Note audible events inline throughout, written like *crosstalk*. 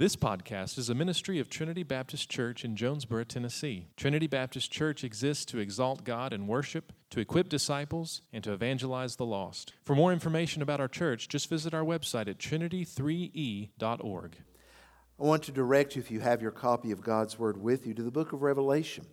This podcast is a ministry of Trinity Baptist Church in Jonesborough, Tennessee. Trinity Baptist Church exists to exalt God and worship, to equip disciples, and to evangelize the lost. For more information about our church, just visit our website at trinity3e.org. I want to direct you, if you have your copy of God's Word with you, to the book of Revelation.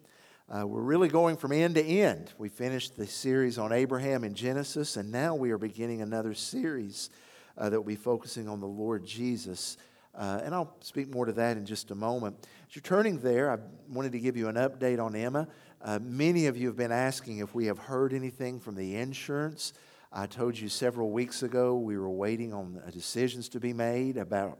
Uh, we're really going from end to end. We finished the series on Abraham in Genesis, and now we are beginning another series uh, that will be focusing on the Lord Jesus. Uh, and I'll speak more to that in just a moment. As you're turning there, I wanted to give you an update on Emma. Uh, many of you have been asking if we have heard anything from the insurance. I told you several weeks ago we were waiting on decisions to be made about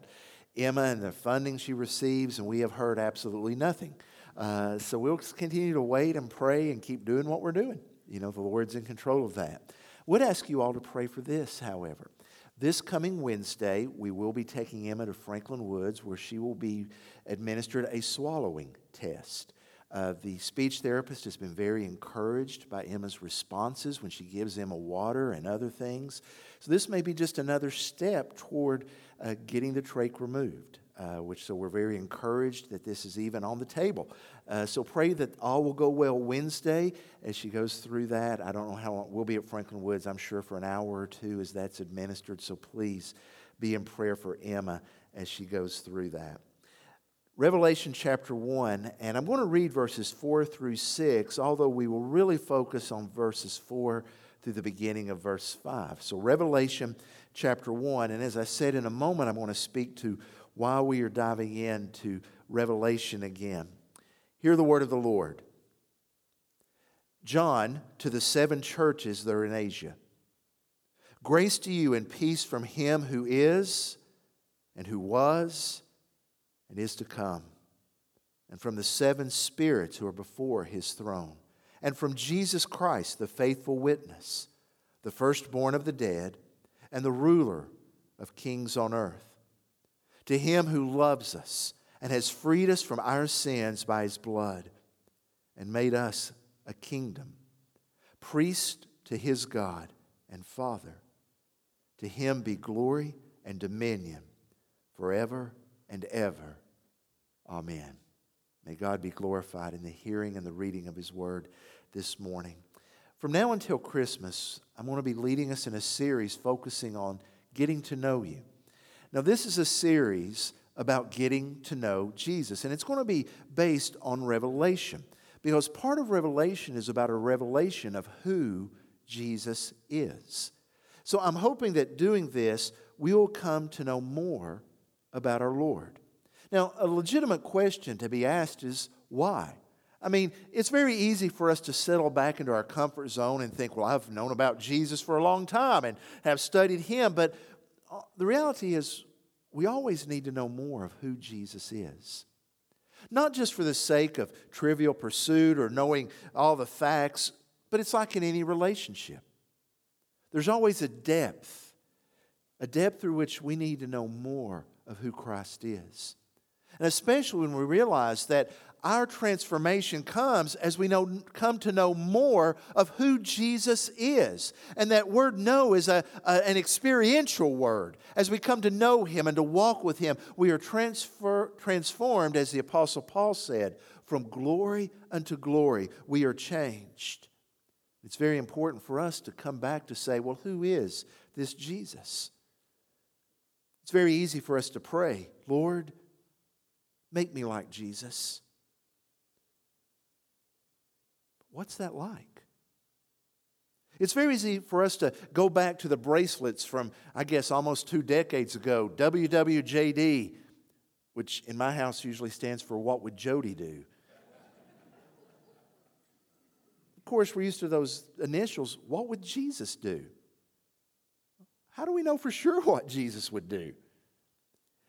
Emma and the funding she receives, and we have heard absolutely nothing. Uh, so we'll continue to wait and pray and keep doing what we're doing. You know, the Lord's in control of that. Would ask you all to pray for this, however. This coming Wednesday, we will be taking Emma to Franklin Woods where she will be administered a swallowing test. Uh, the speech therapist has been very encouraged by Emma's responses when she gives Emma water and other things. So, this may be just another step toward uh, getting the trach removed. Uh, which so we're very encouraged that this is even on the table. Uh, so pray that all will go well Wednesday as she goes through that. I don't know how long we'll be at Franklin Woods, I'm sure, for an hour or two as that's administered. So please be in prayer for Emma as she goes through that. Revelation chapter 1, and I'm going to read verses 4 through 6, although we will really focus on verses 4 through the beginning of verse 5. So, Revelation chapter 1, and as I said in a moment, I'm going to speak to while we are diving into Revelation again. Hear the word of the Lord. John to the seven churches that are in Asia. Grace to you and peace from him who is, and who was, and is to come, and from the seven spirits who are before his throne, and from Jesus Christ, the faithful witness, the firstborn of the dead, and the ruler of kings on earth to him who loves us and has freed us from our sins by his blood and made us a kingdom, priest to his God and Father. To him be glory and dominion forever and ever. Amen. May God be glorified in the hearing and the reading of his word this morning. From now until Christmas, I'm going to be leading us in a series focusing on getting to know you. Now, this is a series about getting to know Jesus, and it's going to be based on Revelation because part of Revelation is about a revelation of who Jesus is. So I'm hoping that doing this, we will come to know more about our Lord. Now, a legitimate question to be asked is why? I mean, it's very easy for us to settle back into our comfort zone and think, well, I've known about Jesus for a long time and have studied him, but Uh, the reality is, we always need to know more of who Jesus is. Not just for the sake of trivial pursuit or knowing all the facts, but it's like in any relationship. There's always a depth, a depth through which we need to know more of who Christ is. And especially when we realize that our transformation comes as we know, come to know more of who Jesus is. And that word know is a, a, an experiential word. As we come to know him and to walk with him, we are transfer, transformed, as the Apostle Paul said, from glory unto glory. We are changed. It's very important for us to come back to say, well, who is this Jesus? It's very easy for us to pray, Lord, make me like Jesus. What's that like? It's very easy for us to go back to the bracelets from, I guess, almost two decades ago, WWJD, which in my house usually stands for What Would Jody Do? of course, we're used to those initials. What would Jesus do? How do we know for sure what Jesus would do?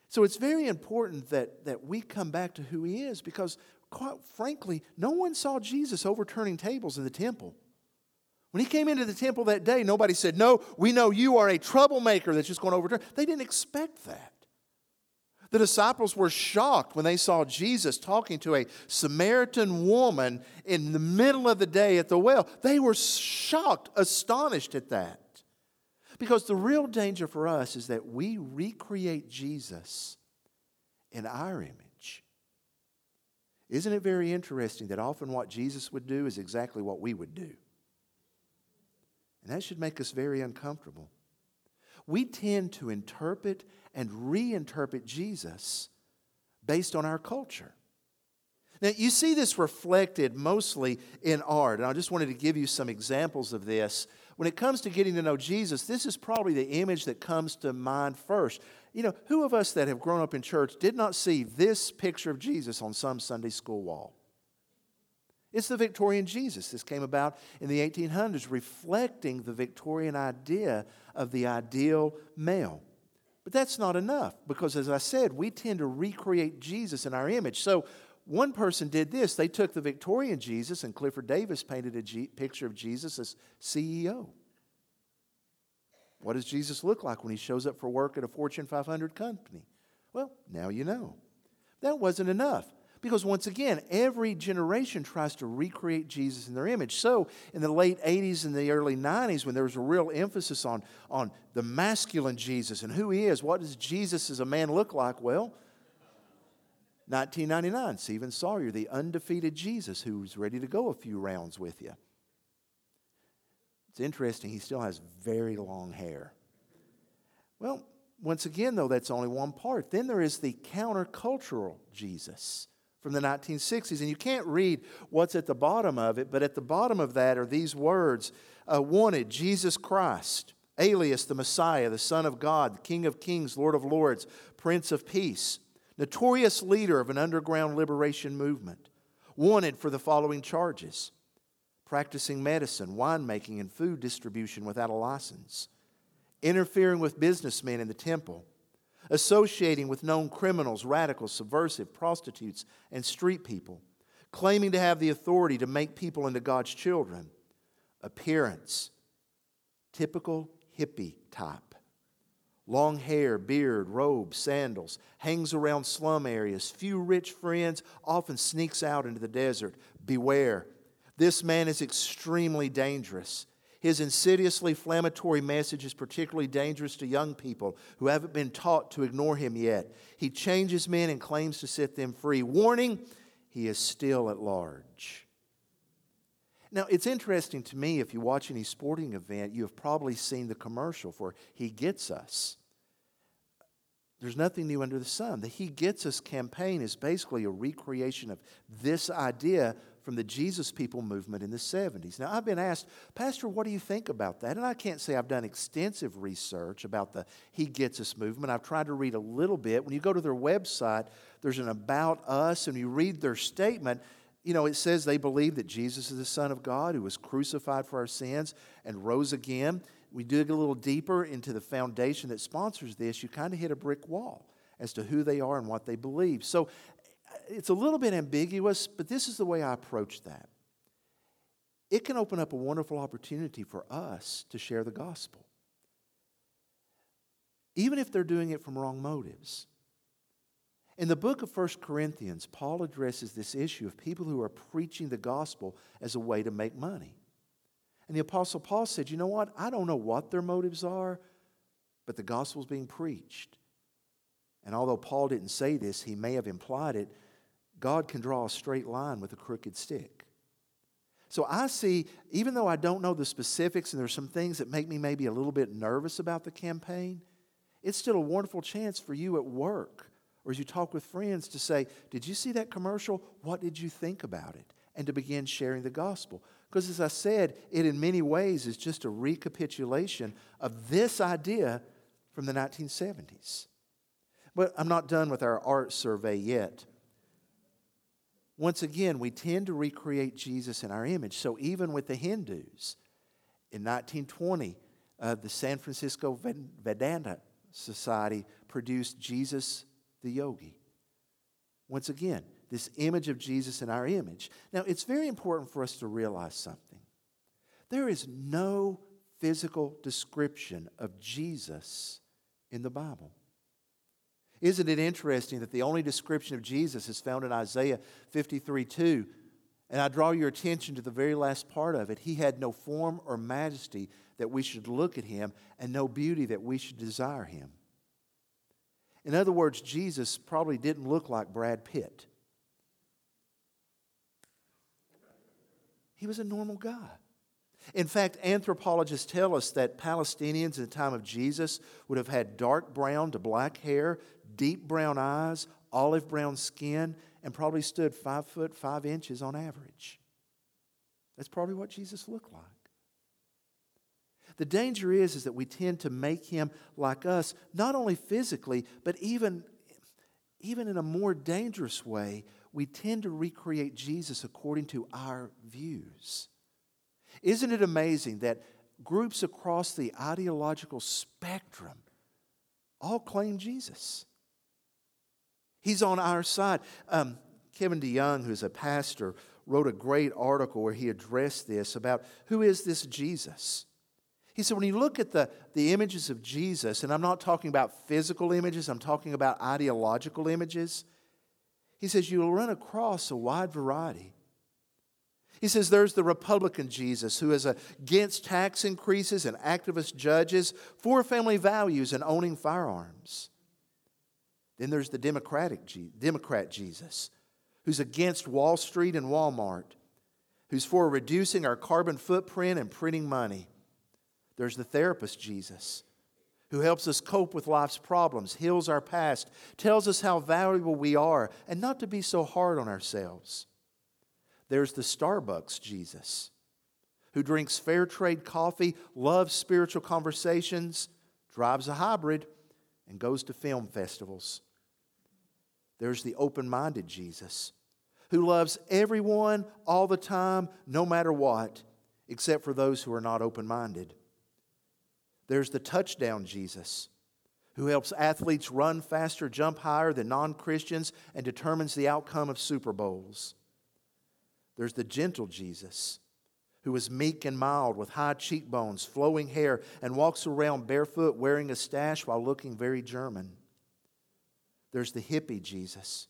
So it's very important that, that we come back to who he is because quite frankly, no one saw Jesus overturning tables in the temple. When he came into the temple that day, nobody said, No, we know you are a troublemaker that's just going to overturn. They didn't expect that. The disciples were shocked when they saw Jesus talking to a Samaritan woman in the middle of the day at the well. They were shocked, astonished at that. Because the real danger for us is that we recreate Jesus in our image. Isn't it very interesting that often what Jesus would do is exactly what we would do? And that should make us very uncomfortable. We tend to interpret and reinterpret Jesus based on our culture. Now, you see this reflected mostly in art, and I just wanted to give you some examples of this. When it comes to getting to know Jesus, this is probably the image that comes to mind first. You know, who of us that have grown up in church did not see this picture of Jesus on some Sunday school wall? It's the Victorian Jesus. This came about in the 1800s, reflecting the Victorian idea of the ideal male. But that's not enough because, as I said, we tend to recreate Jesus in our image. So, one person did this. They took the Victorian Jesus, and Clifford Davis painted a G- picture of Jesus as CEO. What does Jesus look like when he shows up for work at a Fortune 500 company? Well, now you know. That wasn't enough. Because once again, every generation tries to recreate Jesus in their image. So, in the late 80s and the early 90s, when there was a real emphasis on, on the masculine Jesus and who he is, what does Jesus as a man look like? Well, 1999, Stephen Sawyer, the undefeated Jesus who's ready to go a few rounds with you. It's interesting, he still has very long hair. Well, once again, though, that's only one part. Then there is the countercultural Jesus from the 1960s. And you can't read what's at the bottom of it, but at the bottom of that are these words uh, Wanted, Jesus Christ, alias the Messiah, the Son of God, King of Kings, Lord of Lords, Prince of Peace, notorious leader of an underground liberation movement, wanted for the following charges practicing medicine, winemaking, and food distribution without a license, interfering with businessmen in the temple associating with known criminals, radicals, subversive, prostitutes, and street people, claiming to have the authority to make people into God's children. Appearance, typical hippie type. Long hair, beard, robe, sandals, hangs around slum areas, few rich friends, often sneaks out into the desert. Beware. This man is extremely dangerous. His insidiously inflammatory message is particularly dangerous to young people who haven't been taught to ignore him yet. He changes men and claims to set them free. Warning, he is still at large. Now, it's interesting to me if you watch any sporting event, you have probably seen the commercial for He Gets Us. There's nothing new under the sun. The He Gets Us campaign is basically a recreation of this idea from the Jesus People movement in the 70s. Now, I've been asked, Pastor, what do you think about that? And I can't say I've done extensive research about the He Gets Us movement. I've tried to read a little bit. When you go to their website, there's an About Us, and you read their statement. You know, it says they believe that Jesus is the Son of God who was crucified for our sins and rose again. We dig a little deeper into the foundation that sponsors this, you kind of hit a brick wall as to who they are and what they believe. So it's a little bit ambiguous, but this is the way I approach that. It can open up a wonderful opportunity for us to share the gospel, even if they're doing it from wrong motives. In the book of 1 Corinthians, Paul addresses this issue of people who are preaching the gospel as a way to make money. And the Apostle Paul said, You know what? I don't know what their motives are, but the gospel is being preached. And although Paul didn't say this, he may have implied it God can draw a straight line with a crooked stick. So I see, even though I don't know the specifics and there's some things that make me maybe a little bit nervous about the campaign, it's still a wonderful chance for you at work or as you talk with friends to say, Did you see that commercial? What did you think about it? And to begin sharing the gospel. Because as I said, it in many ways is just a recapitulation of this idea from the 1970s. But I'm not done with our art survey yet. Once again, we tend to recreate Jesus in our image. So even with the Hindus, in 1920, uh, the San Francisco Vedanta Society produced Jesus the Yogi. Once again, this image of Jesus in our image. Now, it's very important for us to realize something. There is no physical description of Jesus in the Bible. Isn't it interesting that the only description of Jesus is found in Isaiah 53 2? And I draw your attention to the very last part of it. He had no form or majesty that we should look at him, and no beauty that we should desire him. In other words, Jesus probably didn't look like Brad Pitt. He was a normal guy. In fact, anthropologists tell us that Palestinians in the time of Jesus would have had dark brown to black hair, deep brown eyes, olive brown skin, and probably stood five foot five inches on average. That's probably what Jesus looked like. The danger is, is that we tend to make him like us, not only physically, but even, even in a more dangerous way. We tend to recreate Jesus according to our views. Isn't it amazing that groups across the ideological spectrum all claim Jesus? He's on our side. Um, Kevin DeYoung, who's a pastor, wrote a great article where he addressed this about who is this Jesus? He said, when you look at the, the images of Jesus, and I'm not talking about physical images, I'm talking about ideological images, he says, you'll run across a wide variety. He says there's the Republican Jesus who is against tax increases and activist judges, for family values and owning firearms. Then there's the Democratic Democrat Jesus who's against Wall Street and Walmart, who's for reducing our carbon footprint and printing money. There's the therapist Jesus, who helps us cope with life's problems, heals our past, tells us how valuable we are, and not to be so hard on ourselves. There's the Starbucks Jesus, who drinks fair trade coffee, loves spiritual conversations, drives a hybrid, and goes to film festivals. There's the open minded Jesus, who loves everyone all the time, no matter what, except for those who are not open minded. There's the touchdown Jesus, who helps athletes run faster, jump higher than non Christians, and determines the outcome of Super Bowls. There's the gentle Jesus, who is meek and mild with high cheekbones, flowing hair, and walks around barefoot wearing a stash while looking very German. There's the hippie Jesus,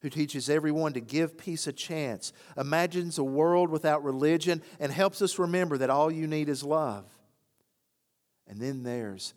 who teaches everyone to give peace a chance, imagines a world without religion, and helps us remember that all you need is love. And then there's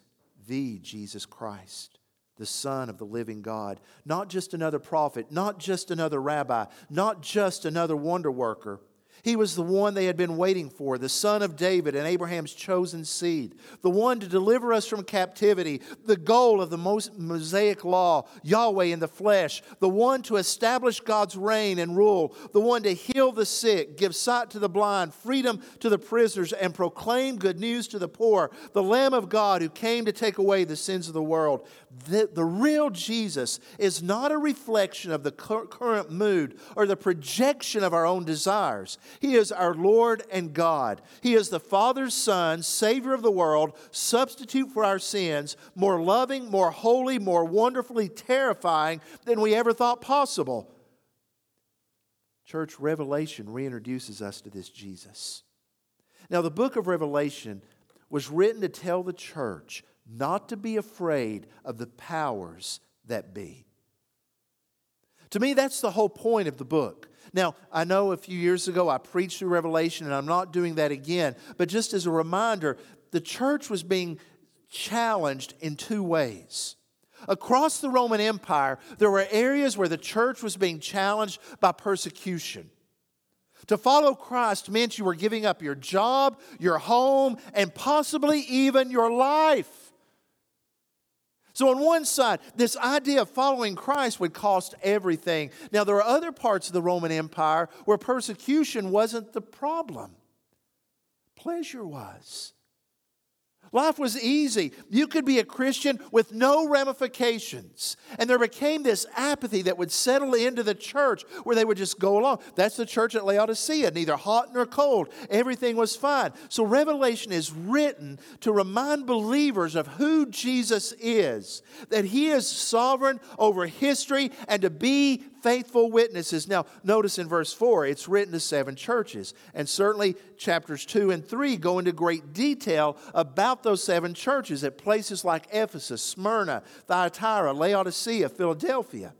the Jesus Christ, the Son of the living God. Not just another prophet, not just another rabbi, not just another wonder worker he was the one they had been waiting for, the son of David and Abraham's chosen seed, the one to deliver us from captivity, the goal of the Mosaic law, Yahweh in the flesh, the one to establish God's reign and rule, the one to heal the sick, give sight to the blind, freedom to the prisoners, and proclaim good news to the poor, the Lamb of God who came to take away the sins of the world. The, the real Jesus is not a reflection of the current mood or the projection of our own desires. He is our Lord and God. He is the Father's Son, Savior of the world, substitute for our sins, more loving, more holy, more wonderfully terrifying than we ever thought possible. Church, Revelation reintroduces us to this Jesus. Now, the book of Revelation was written to tell the church not to be afraid of the powers that be. To me, that's the whole point of the book. Now, I know a few years ago I preached through Revelation, and I'm not doing that again, but just as a reminder, the church was being challenged in two ways. Across the Roman Empire, there were areas where the church was being challenged by persecution. To follow Christ meant you were giving up your job, your home, and possibly even your life. So, on one side, this idea of following Christ would cost everything. Now, there are other parts of the Roman Empire where persecution wasn't the problem, pleasure was. Life was easy. You could be a Christian with no ramifications. And there became this apathy that would settle into the church where they would just go along. That's the church at Laodicea, neither hot nor cold. Everything was fine. So Revelation is written to remind believers of who Jesus is, that he is sovereign over history and to be faithful witnesses. Now, notice in verse 4, it's written to seven churches. And certainly chapters 2 and 3 go into great detail about those seven churches at places like Ephesus, Smyrna, Thyatira, Laodicea, Philadelphia.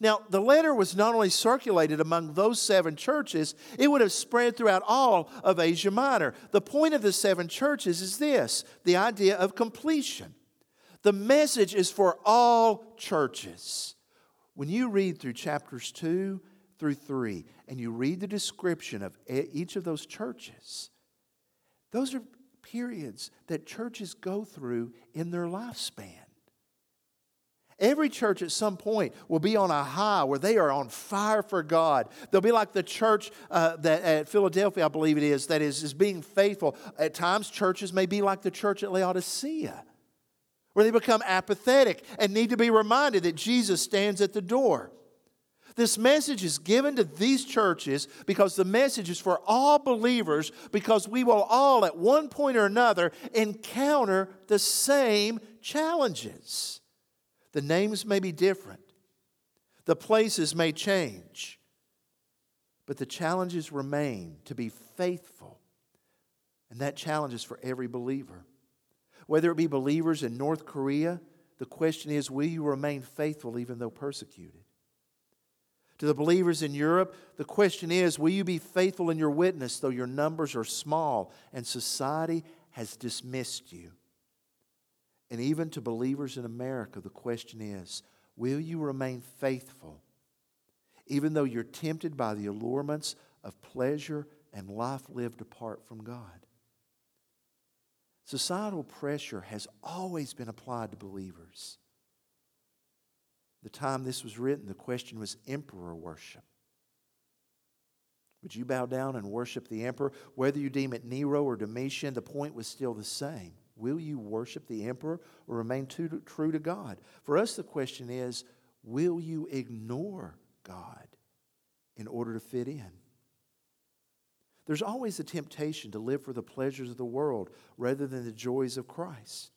Now, the letter was not only circulated among those seven churches, it would have spread throughout all of Asia Minor. The point of the seven churches is this the idea of completion The message is for all churches. When you read through chapters 2 through 3 and you read the description of each of those churches, those are periods that churches go through in their lifespan. Every church at some point will be on a high where they are on fire for God. They'll be like the church uh, that at Philadelphia, I believe it is, that is, is being faithful. At times, churches may be like the church at Laodicea, where they become apathetic and need to be reminded that Jesus stands at the door. This message is given to these churches because the message is for all believers, because we will all, at one point or another, encounter the same challenges. The names may be different, the places may change, but the challenges remain to be faithful. And that challenge is for every believer. Whether it be believers in North Korea, the question is will you remain faithful even though persecuted? To the believers in Europe, the question is will you be faithful in your witness though your numbers are small and society has dismissed you? And even to believers in America, the question is will you remain faithful even though you're tempted by the allurements of pleasure and life lived apart from God? Societal pressure has always been applied to believers. The time this was written, the question was emperor worship. Would you bow down and worship the emperor? Whether you deem it Nero or Domitian, the point was still the same. Will you worship the emperor or remain true to God? For us, the question is will you ignore God in order to fit in? There's always a temptation to live for the pleasures of the world rather than the joys of Christ.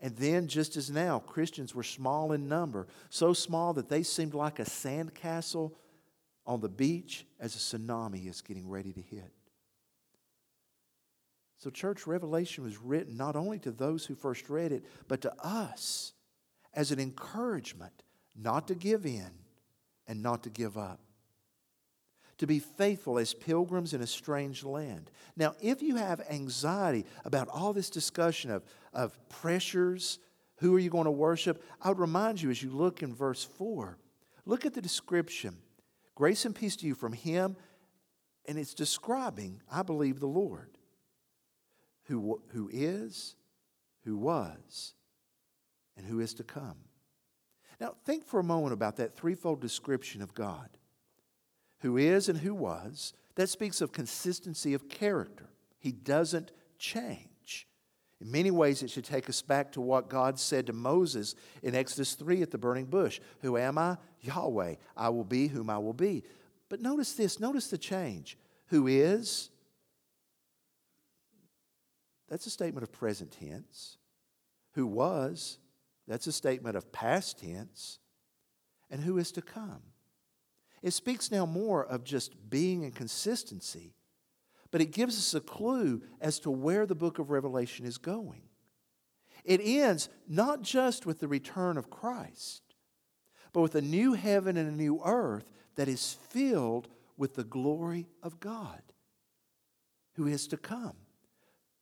And then, just as now, Christians were small in number, so small that they seemed like a sandcastle on the beach as a tsunami is getting ready to hit. So, church revelation was written not only to those who first read it, but to us as an encouragement not to give in and not to give up. To be faithful as pilgrims in a strange land. Now, if you have anxiety about all this discussion of, of pressures, who are you going to worship? I would remind you as you look in verse 4, look at the description. Grace and peace to you from Him, and it's describing, I believe, the Lord who, who is, who was, and who is to come. Now, think for a moment about that threefold description of God who is and who was. That speaks of consistency of character. He doesn't change. In many ways, it should take us back to what God said to Moses in Exodus 3 at the burning bush Who am I? Yahweh. I will be whom I will be. But notice this notice the change. Who is, that's a statement of present tense. Who was, that's a statement of past tense. And who is to come. It speaks now more of just being and consistency, but it gives us a clue as to where the book of Revelation is going. It ends not just with the return of Christ, but with a new heaven and a new earth that is filled with the glory of God who is to come.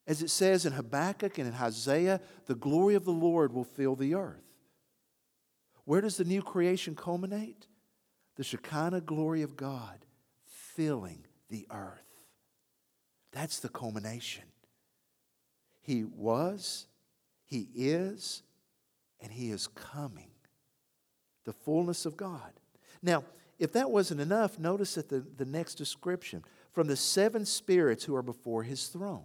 As it says in Habakkuk and in Isaiah, the glory of the Lord will fill the earth. Where does the new creation culminate? The Shekinah glory of God filling the earth. That's the culmination. He was, He is, and He is coming. The fullness of God. Now, if that wasn't enough, notice that the, the next description from the seven spirits who are before His throne.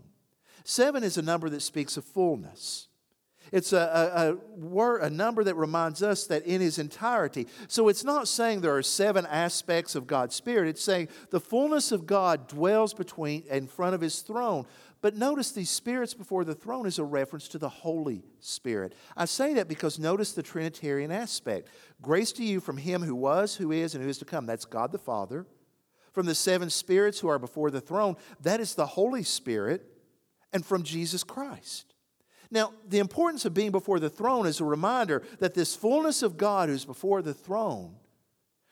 Seven is a number that speaks of fullness. It's a, a, a, word, a number that reminds us that in his entirety. So it's not saying there are seven aspects of God's Spirit. It's saying the fullness of God dwells between in front of his throne. But notice these spirits before the throne is a reference to the Holy Spirit. I say that because notice the Trinitarian aspect. Grace to you from him who was, who is, and who is to come. That's God the Father. From the seven spirits who are before the throne, that is the Holy Spirit and from Jesus Christ. Now, the importance of being before the throne is a reminder that this fullness of God who's before the throne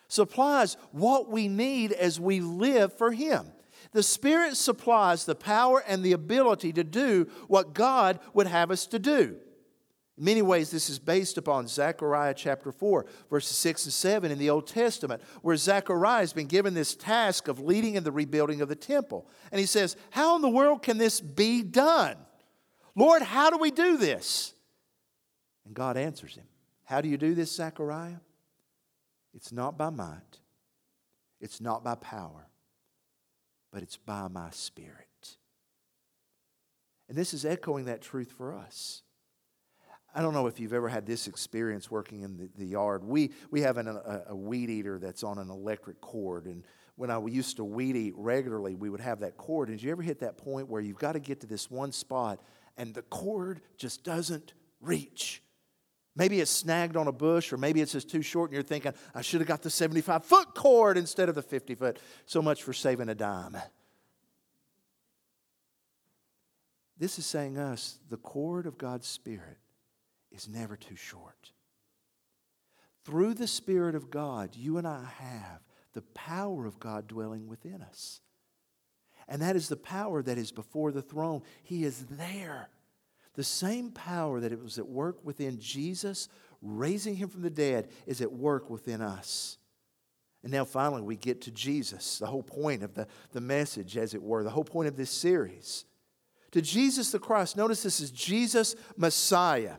supplies what we need as we live for Him. The Spirit supplies the power and the ability to do what God would have us to do. In many ways, this is based upon Zechariah chapter 4, verses 6 and 7 in the Old Testament, where Zechariah has been given this task of leading in the rebuilding of the temple. And he says, How in the world can this be done? Lord, how do we do this? And God answers him, How do you do this, Zechariah? It's not by might, it's not by power, but it's by my spirit. And this is echoing that truth for us. I don't know if you've ever had this experience working in the, the yard. We, we have an, a, a weed eater that's on an electric cord. And when I used to weed eat regularly, we would have that cord. And did you ever hit that point where you've got to get to this one spot and the cord just doesn't reach? Maybe it's snagged on a bush, or maybe it's just too short, and you're thinking, I should have got the 75 foot cord instead of the 50 foot. So much for saving a dime. This is saying us the cord of God's Spirit is never too short. Through the Spirit of God, you and I have the power of God dwelling within us. And that is the power that is before the throne. He is there. The same power that it was at work within Jesus, raising him from the dead, is at work within us. And now finally we get to Jesus, the whole point of the, the message, as it were, the whole point of this series. To Jesus the Christ. Notice this is Jesus Messiah.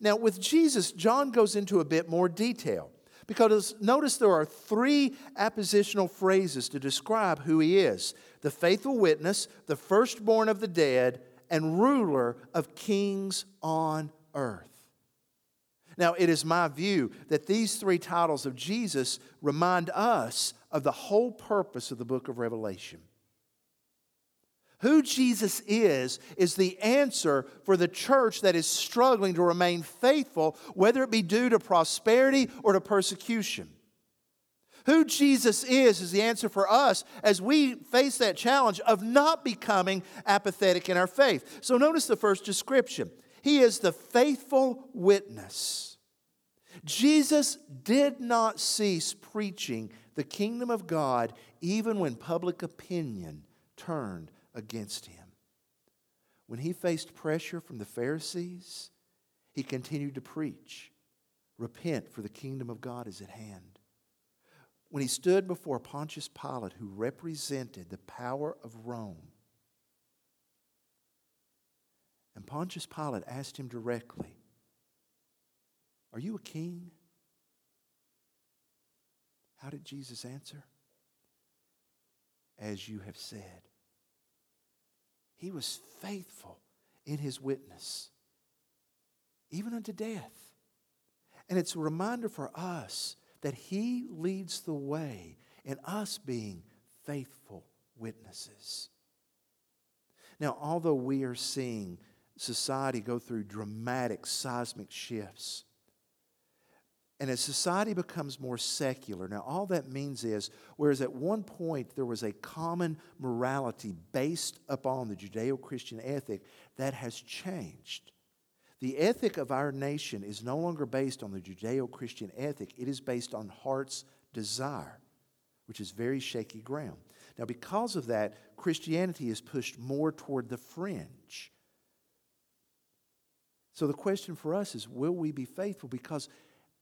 Now, with Jesus, John goes into a bit more detail because notice there are three appositional phrases to describe who he is the faithful witness, the firstborn of the dead, and ruler of kings on earth. Now, it is my view that these three titles of Jesus remind us of the whole purpose of the book of Revelation. Who Jesus is, is the answer for the church that is struggling to remain faithful, whether it be due to prosperity or to persecution. Who Jesus is, is the answer for us as we face that challenge of not becoming apathetic in our faith. So notice the first description He is the faithful witness. Jesus did not cease preaching the kingdom of God even when public opinion turned against him. When he faced pressure from the Pharisees, he continued to preach Repent, for the kingdom of God is at hand. When he stood before Pontius Pilate, who represented the power of Rome, and Pontius Pilate asked him directly, Are you a king? How did Jesus answer? As you have said. He was faithful in his witness, even unto death. And it's a reminder for us that he leads the way in us being faithful witnesses. Now, although we are seeing society go through dramatic seismic shifts, and as society becomes more secular, now all that means is, whereas at one point there was a common morality based upon the Judeo Christian ethic, that has changed. The ethic of our nation is no longer based on the Judeo Christian ethic, it is based on heart's desire, which is very shaky ground. Now, because of that, Christianity is pushed more toward the fringe. So the question for us is will we be faithful? Because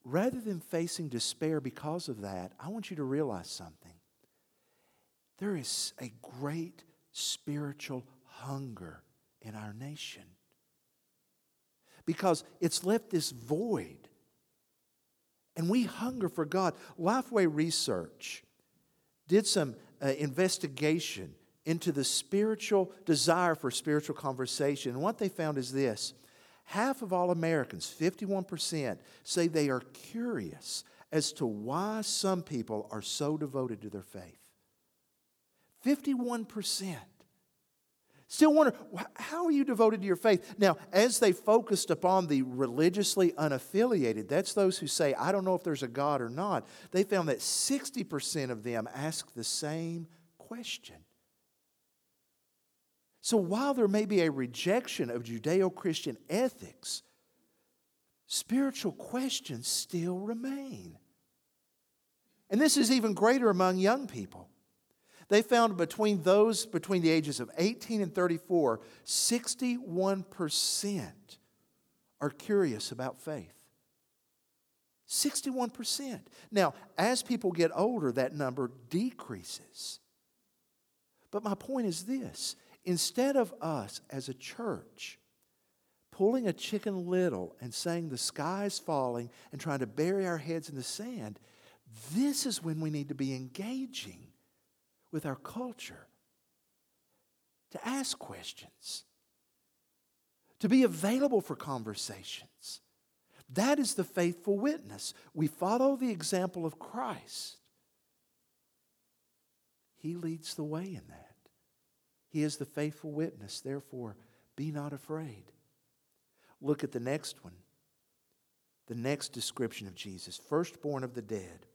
rather than facing despair because of that, I want you to realize something. There is a great spiritual hunger in our nation because it's left this void. And we hunger for God. Lifeway Research did some uh, investigation into the spiritual desire for spiritual conversation. And what they found is this Half of all Americans, 51%, say they are curious as to why some people are so devoted to their faith. 51%. Still wonder, how are you devoted to your faith? Now, as they focused upon the religiously unaffiliated, that's those who say, I don't know if there's a God or not, they found that 60% of them ask the same question so while there may be a rejection of Judeo Christian ethics, spiritual questions still remain. And this is even greater among young people. They found between those between the ages of 18 and 34, 61% are curious about faith. 61%. Now, as people get older, that number decreases. But my point is this instead of us as a church pulling a chicken little and saying the sky's falling and trying to bury our heads in the sand, this is when we need to be engaging with our culture to ask questions, to be available for conversations. That is the faithful witness. We follow the example of Christ. He leads the way in that. He is the faithful witness. Therefore, be not afraid. Look at the next one. The next description of Jesus, firstborn of the dead.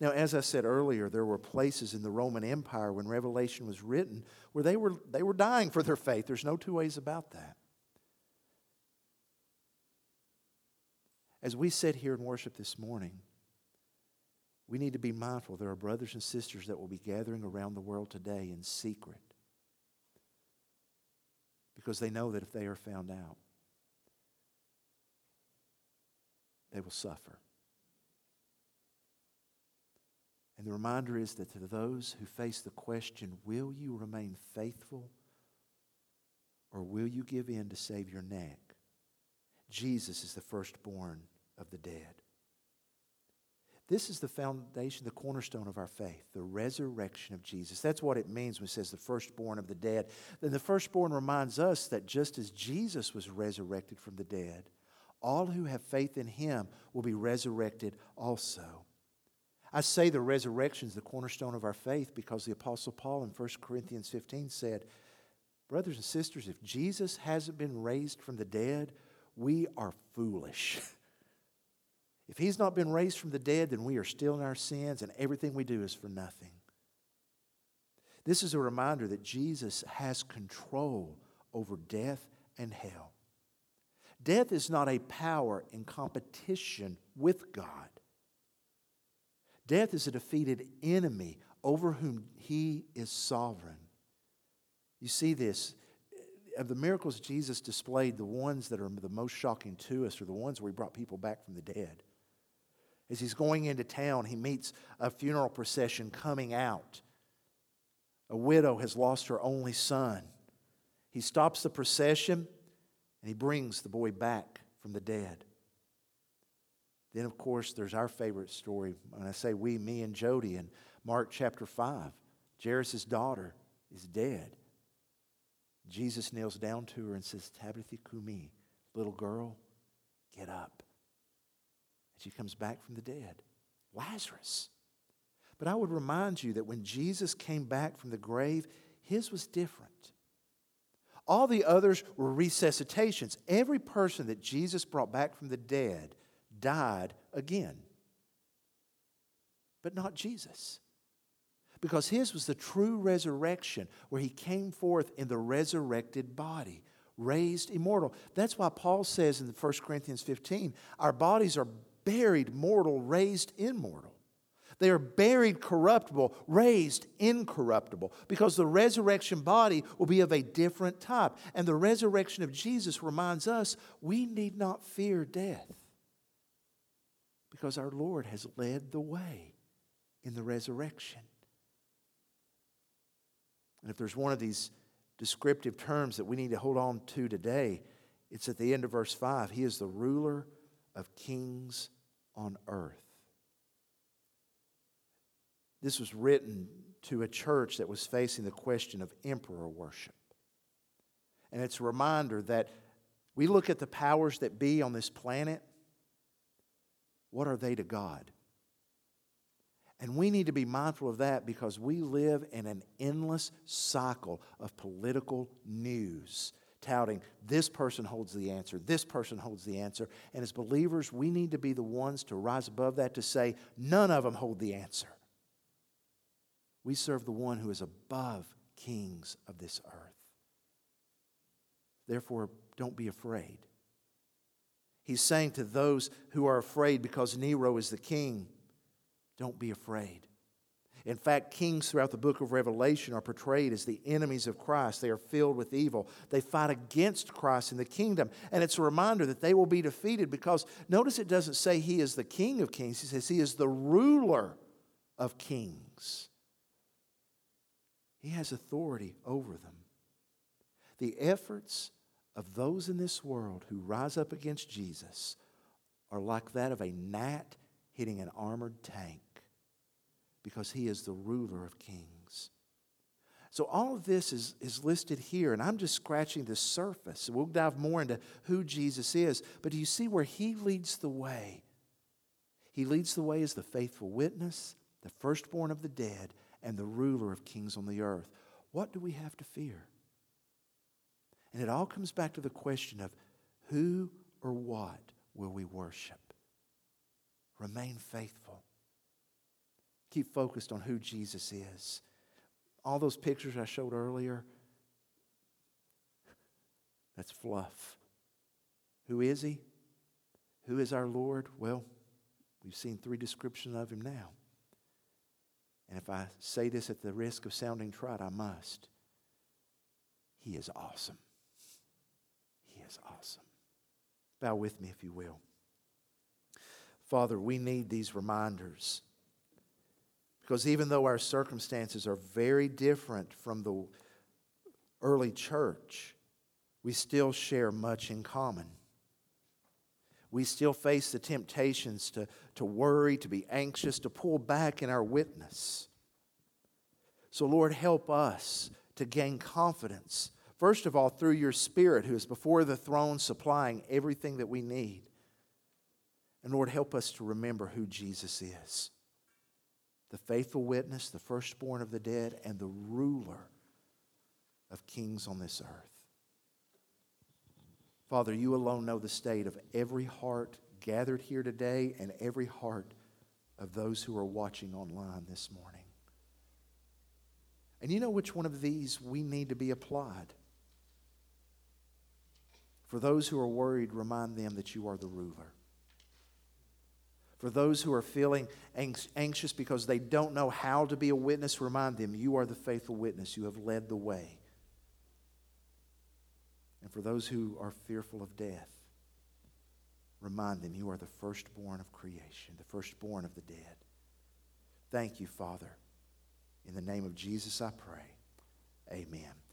Now, as I said earlier, there were places in the Roman Empire when Revelation was written where they were, they were dying for their faith. There's no two ways about that. As we sit here and worship this morning, we need to be mindful there are brothers and sisters that will be gathering around the world today in secret because they know that if they are found out, they will suffer. And the reminder is that to those who face the question, will you remain faithful or will you give in to save your neck? Jesus is the firstborn of the dead. This is the foundation, the cornerstone of our faith, the resurrection of Jesus. That's what it means when it says the firstborn of the dead. Then the firstborn reminds us that just as Jesus was resurrected from the dead, all who have faith in him will be resurrected also. I say the resurrection is the cornerstone of our faith because the Apostle Paul in 1 Corinthians 15 said, Brothers and sisters, if Jesus hasn't been raised from the dead, we are foolish. *laughs* If he's not been raised from the dead, then we are still in our sins and everything we do is for nothing. This is a reminder that Jesus has control over death and hell. Death is not a power in competition with God. Death is a defeated enemy over whom he is sovereign. You see this of the miracles Jesus displayed, the ones that are the most shocking to us are the ones where he brought people back from the dead. As he's going into town, he meets a funeral procession coming out. A widow has lost her only son. He stops the procession and he brings the boy back from the dead. Then, of course, there's our favorite story. When I say we, me and Jody, in Mark chapter 5, Jairus' daughter is dead. Jesus kneels down to her and says, Tabitha Kumi, little girl, get up. And She comes back from the dead. Lazarus. But I would remind you that when Jesus came back from the grave, his was different. All the others were resuscitations. Every person that Jesus brought back from the dead died again. But not Jesus. Because his was the true resurrection, where he came forth in the resurrected body, raised immortal. That's why Paul says in 1 Corinthians 15, our bodies are buried mortal, raised immortal. They are buried corruptible, raised incorruptible, because the resurrection body will be of a different type. And the resurrection of Jesus reminds us we need not fear death, because our Lord has led the way in the resurrection. And if there's one of these descriptive terms that we need to hold on to today, it's at the end of verse 5. He is the ruler of kings on earth. This was written to a church that was facing the question of emperor worship. And it's a reminder that we look at the powers that be on this planet, what are they to God? And we need to be mindful of that because we live in an endless cycle of political news touting this person holds the answer, this person holds the answer. And as believers, we need to be the ones to rise above that to say, none of them hold the answer. We serve the one who is above kings of this earth. Therefore, don't be afraid. He's saying to those who are afraid because Nero is the king, don't be afraid. In fact, kings throughout the book of Revelation are portrayed as the enemies of Christ. They are filled with evil. They fight against Christ in the kingdom. And it's a reminder that they will be defeated because notice it doesn't say he is the king of kings, he says he is the ruler of kings. He has authority over them. The efforts of those in this world who rise up against Jesus are like that of a gnat hitting an armored tank because he is the ruler of kings. So, all of this is, is listed here, and I'm just scratching the surface. We'll dive more into who Jesus is. But do you see where he leads the way? He leads the way as the faithful witness, the firstborn of the dead, and the ruler of kings on the earth. What do we have to fear? And it all comes back to the question of who or what will we worship? Remain faithful. Keep focused on who Jesus is. All those pictures I showed earlier, that's fluff. Who is he? Who is our Lord? Well, we've seen three descriptions of him now. And if I say this at the risk of sounding trite, I must. He is awesome. Is awesome. Bow with me, if you will. Father, we need these reminders. Because even though our circumstances are very different from the early church, we still share much in common. We still face the temptations to, to worry, to be anxious, to pull back in our witness. So, Lord, help us to gain confidence. First of all, through your Spirit, who is before the throne supplying everything that we need. And Lord, help us to remember who Jesus is the faithful witness, the firstborn of the dead, and the ruler of kings on this earth. Father, you alone know the state of every heart gathered here today and every heart of those who are watching online this morning. And you know which one of these we need to be applied. For those who are worried, remind them that you are the ruler. For those who are feeling anxious because they don't know how to be a witness, remind them you are the faithful witness. You have led the way. And for those who are fearful of death, remind them you are the firstborn of creation, the firstborn of the dead. Thank you, Father. In the name of Jesus, I pray. Amen.